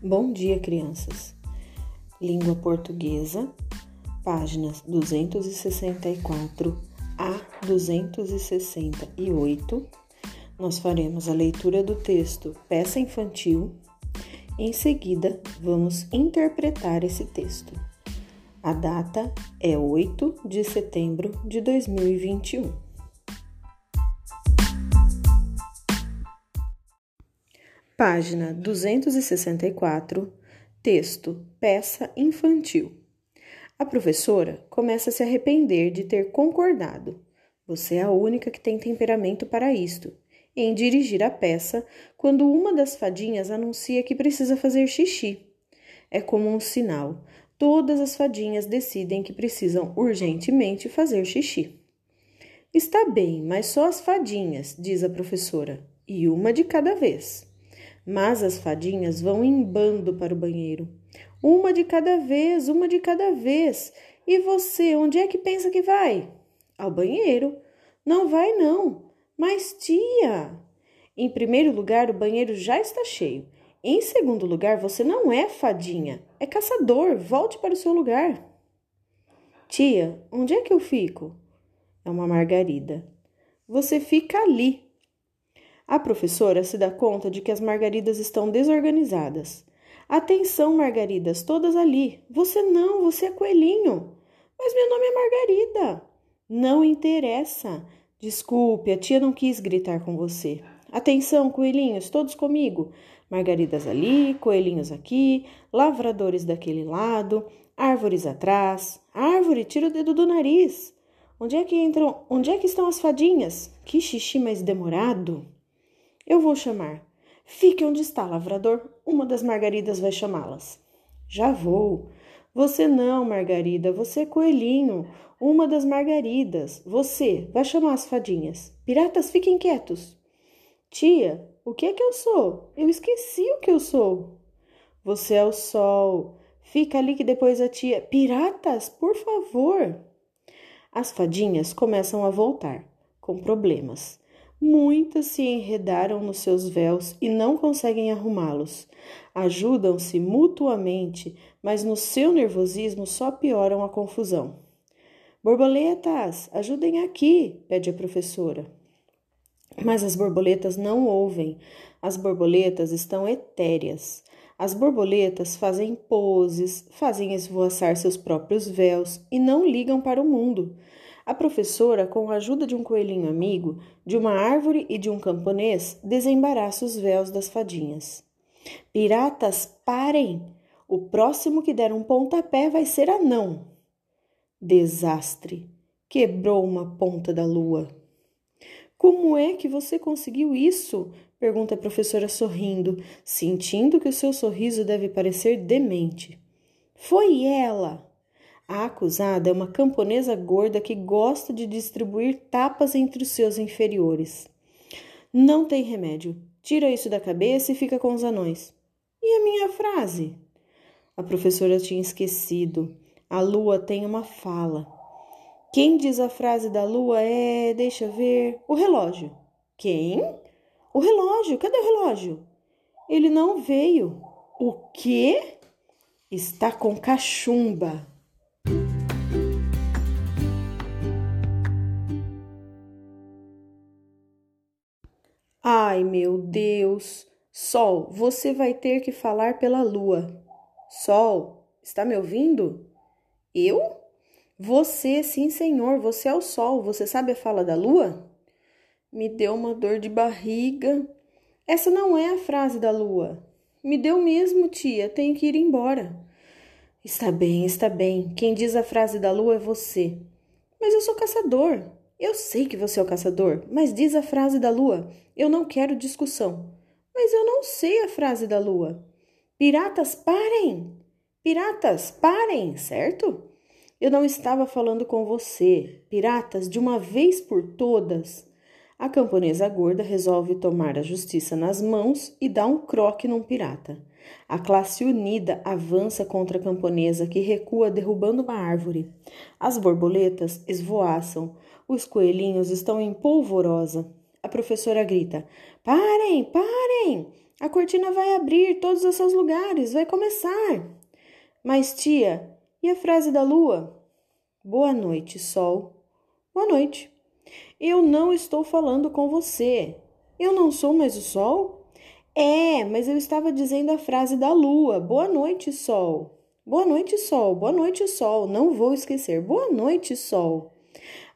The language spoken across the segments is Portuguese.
Bom dia, crianças. Língua portuguesa, páginas 264 a 268. Nós faremos a leitura do texto Peça Infantil. Em seguida, vamos interpretar esse texto. A data é 8 de setembro de 2021. Página 264, texto Peça Infantil. A professora começa a se arrepender de ter concordado. Você é a única que tem temperamento para isto, em dirigir a peça quando uma das fadinhas anuncia que precisa fazer xixi. É como um sinal. Todas as fadinhas decidem que precisam urgentemente fazer xixi. Está bem, mas só as fadinhas, diz a professora, e uma de cada vez. Mas as fadinhas vão em bando para o banheiro. Uma de cada vez, uma de cada vez. E você, onde é que pensa que vai? Ao banheiro. Não vai, não. Mas, tia. Em primeiro lugar, o banheiro já está cheio. Em segundo lugar, você não é fadinha, é caçador. Volte para o seu lugar. Tia, onde é que eu fico? É uma margarida. Você fica ali, a professora se dá conta de que as margaridas estão desorganizadas. Atenção, margaridas, todas ali. Você não, você é coelhinho. Mas meu nome é Margarida. Não interessa. Desculpe, a tia não quis gritar com você. Atenção, coelhinhos, todos comigo. Margaridas ali, coelhinhos aqui, lavradores daquele lado, árvores atrás. Árvore, tira o dedo do nariz. Onde é que entram? Onde é que estão as fadinhas? Que xixi mais demorado. Eu vou chamar. Fique onde está, lavrador. Uma das margaridas vai chamá-las. Já vou. Você não, Margarida, você é coelhinho. Uma das margaridas. Você vai chamar as fadinhas. Piratas, fiquem quietos. Tia, o que é que eu sou? Eu esqueci o que eu sou. Você é o sol. Fica ali que depois a tia. Piratas, por favor. As fadinhas começam a voltar, com problemas. Muitas se enredaram nos seus véus e não conseguem arrumá-los. Ajudam-se mutuamente, mas no seu nervosismo só pioram a confusão. Borboletas, ajudem aqui, pede a professora. Mas as borboletas não ouvem. As borboletas estão etéreas. As borboletas fazem poses, fazem esvoaçar seus próprios véus e não ligam para o mundo. A professora, com a ajuda de um coelhinho amigo, de uma árvore e de um camponês, desembaraça os véus das fadinhas. Piratas, parem! O próximo que der um pontapé vai ser anão. Desastre! Quebrou uma ponta da lua. Como é que você conseguiu isso? pergunta a professora sorrindo, sentindo que o seu sorriso deve parecer demente. Foi ela! A acusada é uma camponesa gorda que gosta de distribuir tapas entre os seus inferiores. Não tem remédio. Tira isso da cabeça e fica com os anões. E a minha frase? A professora tinha esquecido. A lua tem uma fala. Quem diz a frase da lua é. Deixa ver. O relógio. Quem? O relógio. Cadê o relógio? Ele não veio. O quê? Está com cachumba. Ai, meu Deus! Sol, você vai ter que falar pela lua. Sol, está me ouvindo? Eu? Você, sim, senhor, você é o sol. Você sabe a fala da lua? Me deu uma dor de barriga. Essa não é a frase da lua. Me deu mesmo, tia. Tenho que ir embora. Está bem, está bem. Quem diz a frase da lua é você. Mas eu sou caçador. Eu sei que você é o caçador, mas diz a frase da lua. Eu não quero discussão. Mas eu não sei a frase da lua. Piratas, parem! Piratas, parem, certo? Eu não estava falando com você. Piratas, de uma vez por todas. A camponesa gorda resolve tomar a justiça nas mãos e dá um croque num pirata. A classe unida avança contra a camponesa que recua derrubando uma árvore. As borboletas esvoaçam. Os coelhinhos estão em polvorosa. A professora grita: Parem, parem! A cortina vai abrir todos os seus lugares, vai começar. Mas, tia, e a frase da lua? Boa noite, sol. Boa noite. Eu não estou falando com você. Eu não sou mais o sol? É, mas eu estava dizendo a frase da lua. Boa noite, sol. Boa noite, sol. Boa noite, sol. Não vou esquecer. Boa noite, sol.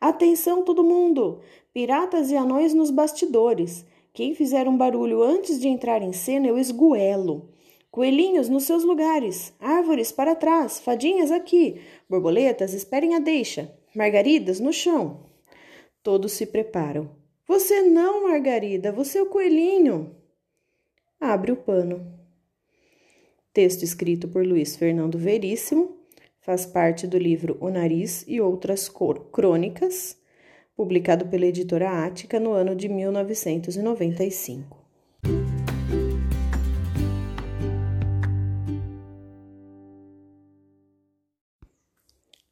Atenção, todo mundo! Piratas e anões nos bastidores. Quem fizer um barulho antes de entrar em cena, eu esguelo. Coelhinhos nos seus lugares, árvores para trás, fadinhas aqui, borboletas esperem a deixa, margaridas no chão. Todos se preparam. Você não, Margarida, você é o coelhinho abre o pano. Texto escrito por Luiz Fernando Veríssimo, faz parte do livro O Nariz e Outras Crônicas, publicado pela editora Ática no ano de 1995.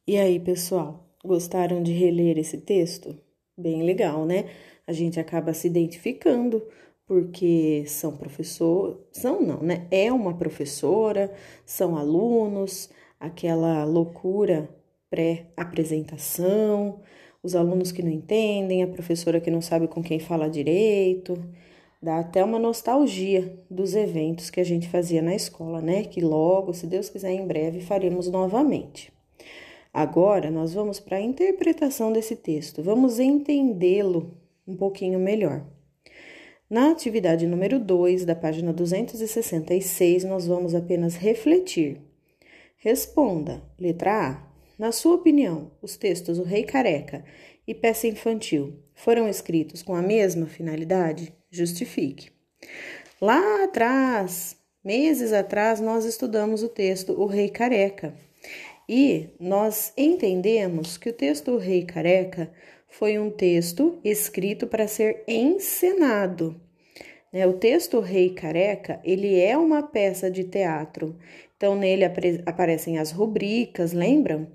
E aí, pessoal, gostaram de reler esse texto? Bem legal, né? A gente acaba se identificando porque são professor, são não, né? É uma professora, são alunos, aquela loucura pré-apresentação, os alunos que não entendem, a professora que não sabe com quem fala direito. Dá até uma nostalgia dos eventos que a gente fazia na escola, né? Que logo, se Deus quiser, em breve faremos novamente. Agora nós vamos para a interpretação desse texto, vamos entendê-lo um pouquinho melhor. Na atividade número 2, da página 266, nós vamos apenas refletir. Responda. Letra A. Na sua opinião, os textos O Rei Careca e Peça Infantil foram escritos com a mesma finalidade? Justifique. Lá atrás, meses atrás, nós estudamos o texto O Rei Careca e nós entendemos que o texto O Rei Careca foi um texto escrito para ser encenado. Né? O texto Rei Careca, ele é uma peça de teatro. Então, nele aparecem as rubricas, lembram?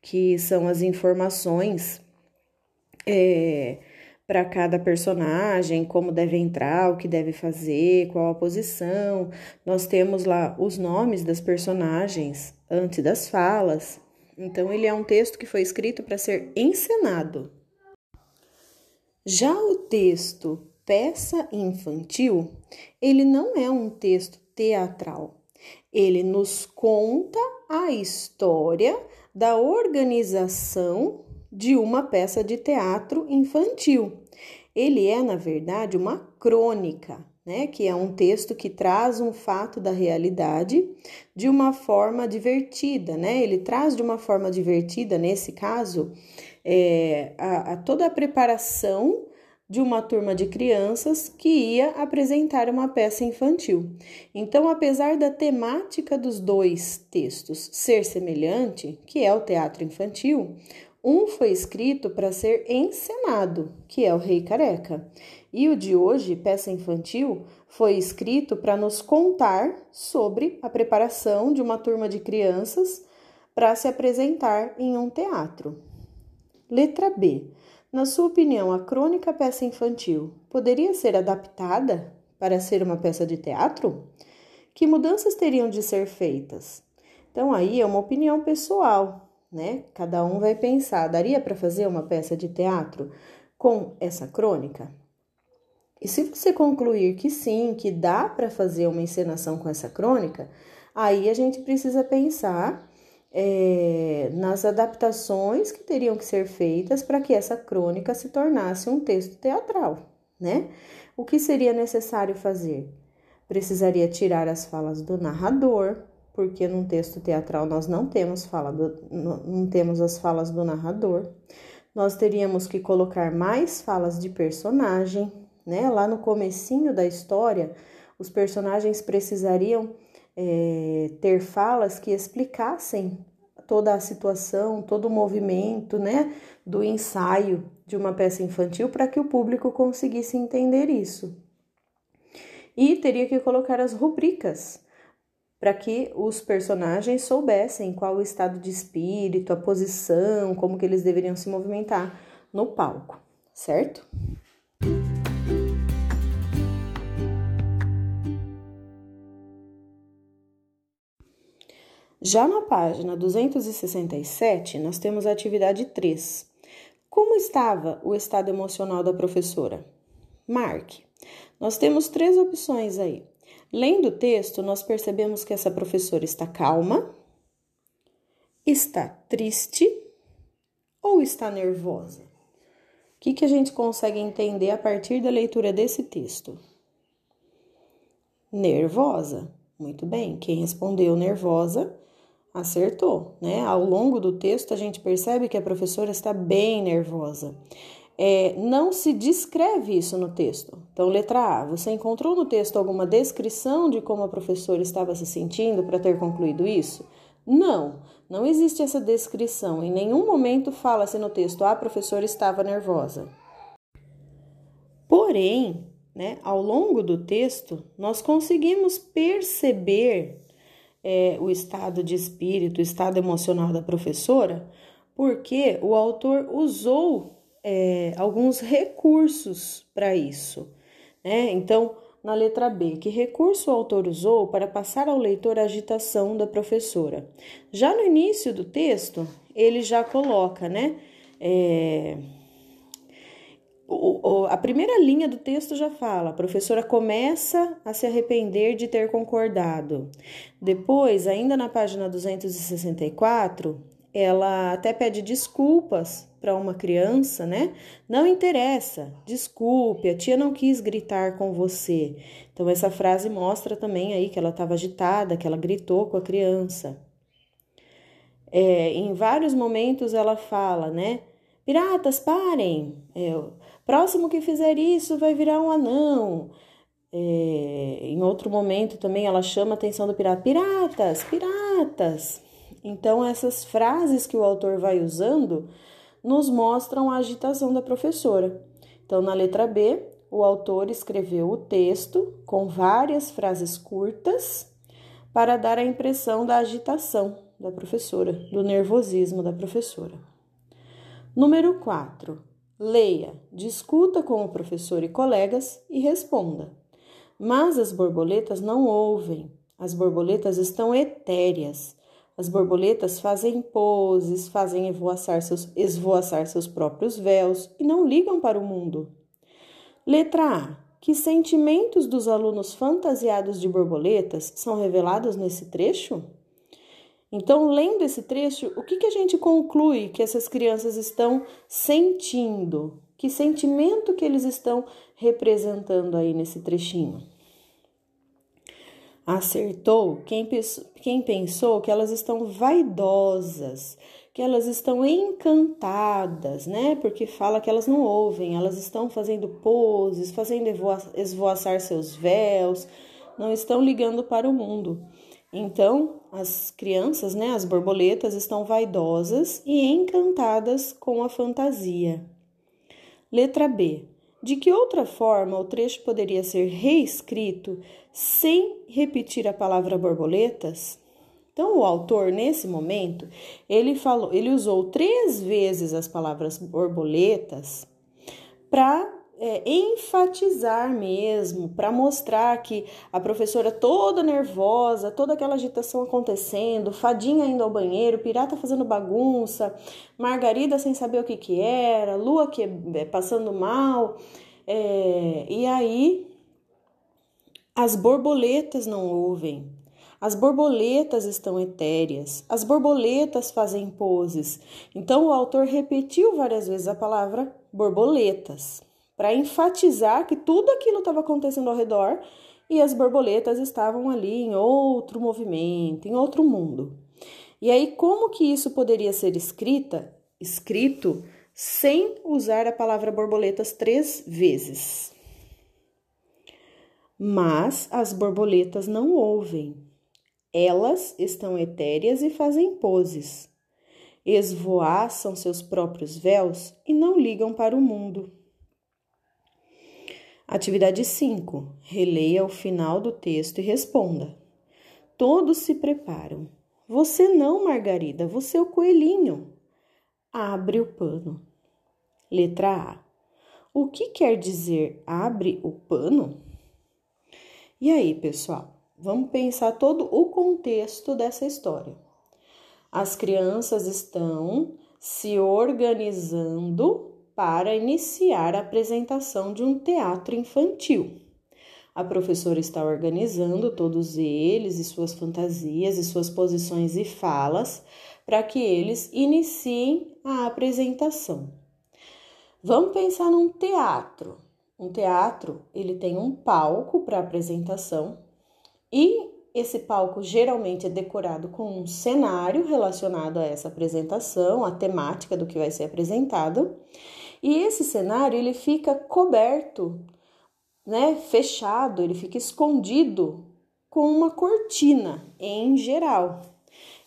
Que são as informações é, para cada personagem, como deve entrar, o que deve fazer, qual a posição. Nós temos lá os nomes das personagens antes das falas. Então, ele é um texto que foi escrito para ser encenado. Já o texto peça infantil, ele não é um texto teatral. Ele nos conta a história da organização de uma peça de teatro infantil. Ele é, na verdade, uma crônica, né? Que é um texto que traz um fato da realidade de uma forma divertida, né? Ele traz de uma forma divertida, nesse caso, é, a, a toda a preparação de uma turma de crianças que ia apresentar uma peça infantil. Então, apesar da temática dos dois textos ser semelhante, que é o teatro infantil, um foi escrito para ser encenado, que é o Rei Careca, e o de hoje, peça infantil, foi escrito para nos contar sobre a preparação de uma turma de crianças para se apresentar em um teatro. Letra B. Na sua opinião, a crônica peça infantil poderia ser adaptada para ser uma peça de teatro? Que mudanças teriam de ser feitas? Então, aí é uma opinião pessoal, né? Cada um vai pensar: daria para fazer uma peça de teatro com essa crônica? E se você concluir que sim, que dá para fazer uma encenação com essa crônica, aí a gente precisa pensar é, nas adaptações que teriam que ser feitas para que essa crônica se tornasse um texto teatral, né? O que seria necessário fazer? Precisaria tirar as falas do narrador, porque num texto teatral nós não temos fala do, não temos as falas do narrador. Nós teríamos que colocar mais falas de personagem, né? Lá no comecinho da história, os personagens precisariam é, ter falas que explicassem toda a situação, todo o movimento, né, do ensaio de uma peça infantil para que o público conseguisse entender isso. E teria que colocar as rubricas para que os personagens soubessem qual o estado de espírito, a posição, como que eles deveriam se movimentar no palco, certo? Já na página 267, nós temos a atividade 3. Como estava o estado emocional da professora? Marque. Nós temos três opções aí. Lendo o texto, nós percebemos que essa professora está calma, está triste ou está nervosa? O que, que a gente consegue entender a partir da leitura desse texto? Nervosa. Muito bem, quem respondeu nervosa acertou, né? Ao longo do texto a gente percebe que a professora está bem nervosa. É, não se descreve isso no texto. Então, letra A, você encontrou no texto alguma descrição de como a professora estava se sentindo para ter concluído isso? Não, não existe essa descrição. Em nenhum momento fala-se no texto, a professora estava nervosa. Porém, né, ao longo do texto, nós conseguimos perceber é, o estado de espírito, o estado emocional da professora, porque o autor usou é, alguns recursos para isso. Né? Então, na letra B, que recurso o autor usou para passar ao leitor a agitação da professora? Já no início do texto, ele já coloca, né? É, a primeira linha do texto já fala: a professora começa a se arrepender de ter concordado. Depois, ainda na página 264, ela até pede desculpas para uma criança, né? Não interessa, desculpe, a tia não quis gritar com você. Então, essa frase mostra também aí que ela estava agitada, que ela gritou com a criança. É, em vários momentos ela fala, né? Piratas, parem! É, próximo que fizer isso vai virar um anão. É, em outro momento também ela chama a atenção do pirata: Piratas, piratas! Então, essas frases que o autor vai usando nos mostram a agitação da professora. Então, na letra B, o autor escreveu o texto com várias frases curtas para dar a impressão da agitação da professora, do nervosismo da professora. Número 4. Leia, discuta com o professor e colegas e responda. Mas as borboletas não ouvem. As borboletas estão etéreas. As borboletas fazem poses, fazem esvoaçar seus, esvoaçar seus próprios véus e não ligam para o mundo. Letra A. Que sentimentos dos alunos fantasiados de borboletas são revelados nesse trecho? Então, lendo esse trecho, o que, que a gente conclui que essas crianças estão sentindo? Que sentimento que eles estão representando aí nesse trechinho? Acertou quem, quem pensou que elas estão vaidosas, que elas estão encantadas, né? Porque fala que elas não ouvem, elas estão fazendo poses, fazendo esvoaçar seus véus, não estão ligando para o mundo. Então, as crianças, né, as borboletas, estão vaidosas e encantadas com a fantasia. Letra B. De que outra forma o trecho poderia ser reescrito sem repetir a palavra borboletas? Então, o autor, nesse momento, ele falou, ele usou três vezes as palavras borboletas para é, enfatizar mesmo, para mostrar que a professora toda nervosa, toda aquela agitação acontecendo, Fadinha indo ao banheiro, Pirata fazendo bagunça, Margarida sem saber o que que era, Lua que é, passando mal, é, e aí as borboletas não ouvem. As borboletas estão etéreas, as borboletas fazem poses. Então o autor repetiu várias vezes a palavra borboletas para enfatizar que tudo aquilo estava acontecendo ao redor e as borboletas estavam ali em outro movimento, em outro mundo. E aí, como que isso poderia ser escrita, escrito sem usar a palavra borboletas três vezes? Mas as borboletas não ouvem. Elas estão etéreas e fazem poses. Esvoaçam seus próprios véus e não ligam para o mundo. Atividade 5. Releia o final do texto e responda. Todos se preparam. Você não, Margarida, você é o coelhinho. Abre o pano. Letra A. O que quer dizer abre o pano? E aí, pessoal, vamos pensar todo o contexto dessa história. As crianças estão se organizando para iniciar a apresentação de um teatro infantil. A professora está organizando todos eles e suas fantasias e suas posições e falas para que eles iniciem a apresentação. Vamos pensar num teatro. Um teatro, ele tem um palco para apresentação e esse palco geralmente é decorado com um cenário relacionado a essa apresentação, a temática do que vai ser apresentado. E esse cenário ele fica coberto, né, fechado, ele fica escondido com uma cortina em geral.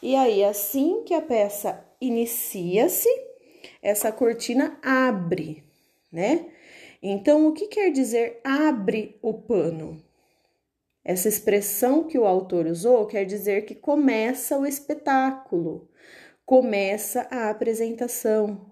E aí assim que a peça inicia-se, essa cortina abre, né? Então, o que quer dizer abre o pano? Essa expressão que o autor usou quer dizer que começa o espetáculo, começa a apresentação,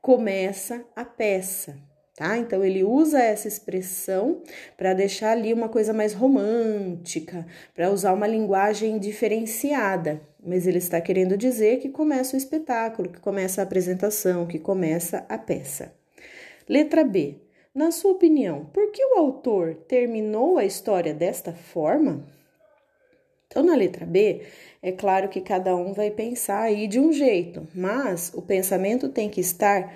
começa a peça, tá? Então ele usa essa expressão para deixar ali uma coisa mais romântica, para usar uma linguagem diferenciada, mas ele está querendo dizer que começa o espetáculo, que começa a apresentação, que começa a peça. Letra B. Na sua opinião, por que o autor terminou a história desta forma? Então, na letra B, é claro que cada um vai pensar aí de um jeito, mas o pensamento tem que estar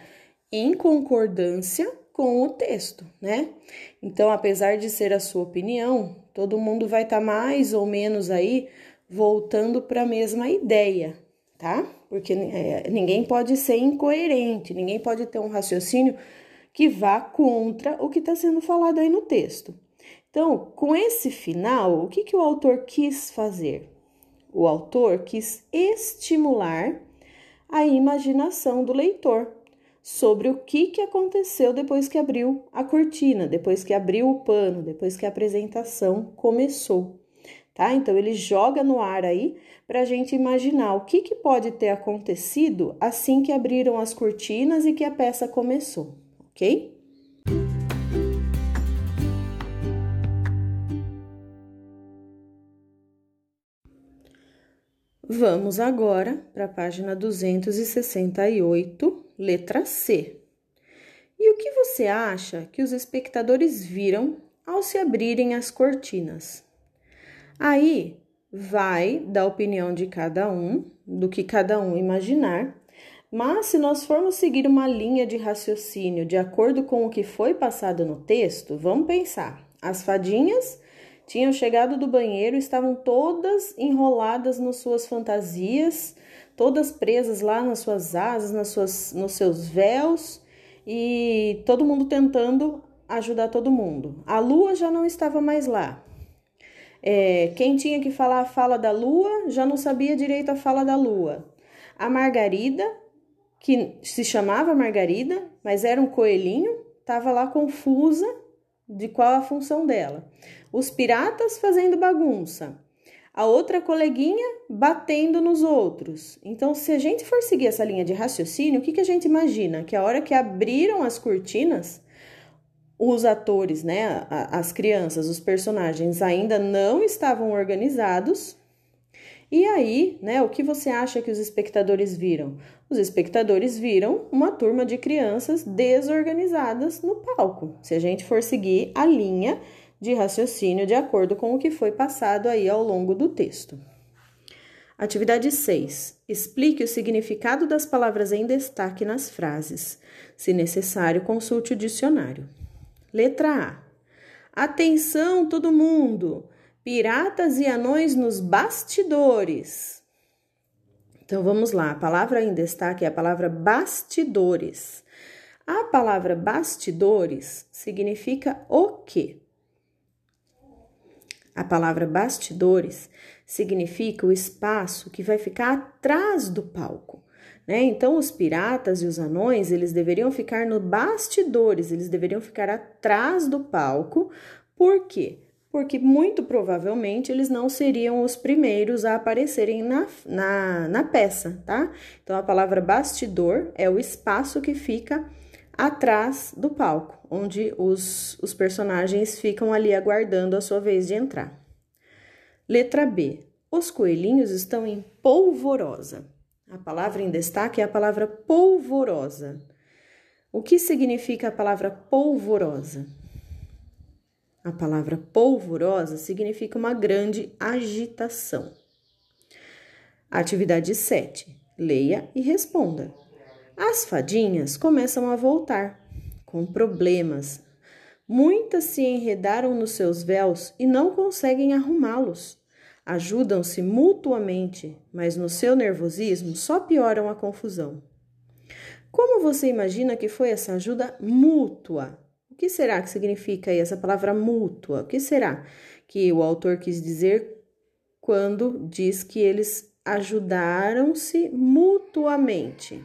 em concordância com o texto, né? Então, apesar de ser a sua opinião, todo mundo vai estar tá mais ou menos aí voltando para a mesma ideia, tá? Porque é, ninguém pode ser incoerente, ninguém pode ter um raciocínio que vá contra o que está sendo falado aí no texto. Então, com esse final, o que, que o autor quis fazer? O autor quis estimular a imaginação do leitor sobre o que, que aconteceu depois que abriu a cortina, depois que abriu o pano, depois que a apresentação começou. Tá? Então, ele joga no ar aí para a gente imaginar o que, que pode ter acontecido assim que abriram as cortinas e que a peça começou ok? Vamos agora para a página 268, letra C. E o que você acha que os espectadores viram ao se abrirem as cortinas? Aí vai da opinião de cada um, do que cada um imaginar, mas, se nós formos seguir uma linha de raciocínio de acordo com o que foi passado no texto, vamos pensar. As fadinhas tinham chegado do banheiro, estavam todas enroladas nas suas fantasias, todas presas lá nas suas asas, nas suas, nos seus véus, e todo mundo tentando ajudar todo mundo. A lua já não estava mais lá. É, quem tinha que falar a fala da lua já não sabia direito a fala da lua. A Margarida que se chamava Margarida, mas era um coelhinho, estava lá confusa de qual a função dela. Os piratas fazendo bagunça, a outra coleguinha batendo nos outros. Então, se a gente for seguir essa linha de raciocínio, o que, que a gente imagina? Que a hora que abriram as cortinas, os atores, né, as crianças, os personagens ainda não estavam organizados e aí, né, o que você acha que os espectadores viram? Os espectadores viram uma turma de crianças desorganizadas no palco. Se a gente for seguir a linha de raciocínio de acordo com o que foi passado aí ao longo do texto. Atividade 6. Explique o significado das palavras em destaque nas frases. Se necessário, consulte o dicionário. Letra A. Atenção, todo mundo! Piratas e anões nos bastidores. Então vamos lá, a palavra em destaque é a palavra bastidores. A palavra bastidores significa o quê? A palavra bastidores significa o espaço que vai ficar atrás do palco. Né? Então, os piratas e os anões, eles deveriam ficar no bastidores, eles deveriam ficar atrás do palco. Por quê? Porque muito provavelmente eles não seriam os primeiros a aparecerem na, na, na peça, tá? Então a palavra bastidor é o espaço que fica atrás do palco, onde os, os personagens ficam ali aguardando a sua vez de entrar. Letra B. Os coelhinhos estão em polvorosa. A palavra em destaque é a palavra polvorosa. O que significa a palavra polvorosa? A palavra polvorosa significa uma grande agitação. Atividade 7. Leia e responda. As fadinhas começam a voltar, com problemas. Muitas se enredaram nos seus véus e não conseguem arrumá-los. Ajudam-se mutuamente, mas no seu nervosismo só pioram a confusão. Como você imagina que foi essa ajuda mútua? Que será que significa aí essa palavra mútua? O que será que o autor quis dizer quando diz que eles ajudaram-se mutuamente?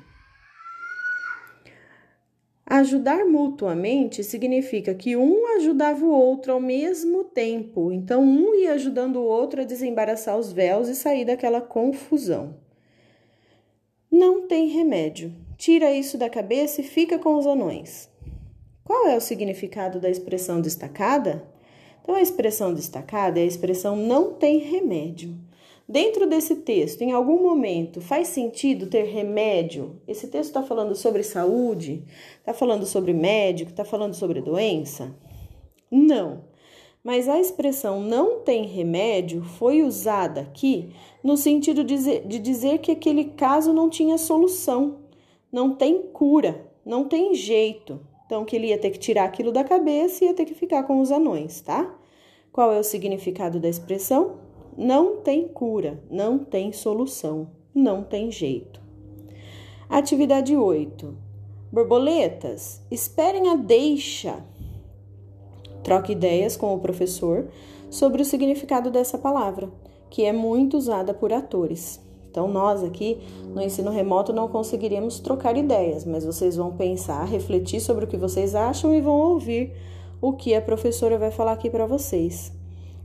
Ajudar mutuamente significa que um ajudava o outro ao mesmo tempo, então um ia ajudando o outro a desembaraçar os véus e sair daquela confusão. Não tem remédio. Tira isso da cabeça e fica com os anões. Qual é o significado da expressão destacada? Então, a expressão destacada é a expressão não tem remédio. Dentro desse texto, em algum momento, faz sentido ter remédio? Esse texto está falando sobre saúde? Está falando sobre médico? Está falando sobre doença? Não. Mas a expressão não tem remédio foi usada aqui no sentido de dizer que aquele caso não tinha solução, não tem cura, não tem jeito. Então, que ele ia ter que tirar aquilo da cabeça e ia ter que ficar com os anões, tá? Qual é o significado da expressão? Não tem cura, não tem solução, não tem jeito. Atividade 8. Borboletas, esperem a deixa. Troque ideias com o professor sobre o significado dessa palavra, que é muito usada por atores. Então, nós aqui no ensino remoto não conseguiríamos trocar ideias, mas vocês vão pensar, refletir sobre o que vocês acham e vão ouvir o que a professora vai falar aqui para vocês.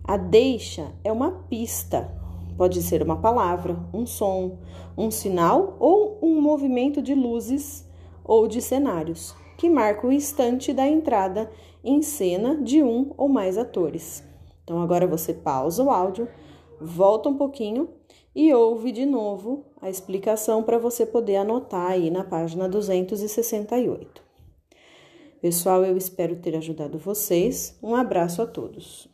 A deixa é uma pista, pode ser uma palavra, um som, um sinal ou um movimento de luzes ou de cenários, que marca o instante da entrada em cena de um ou mais atores. Então, agora você pausa o áudio, volta um pouquinho e ouve de novo a explicação para você poder anotar aí na página 268. Pessoal, eu espero ter ajudado vocês. Um abraço a todos.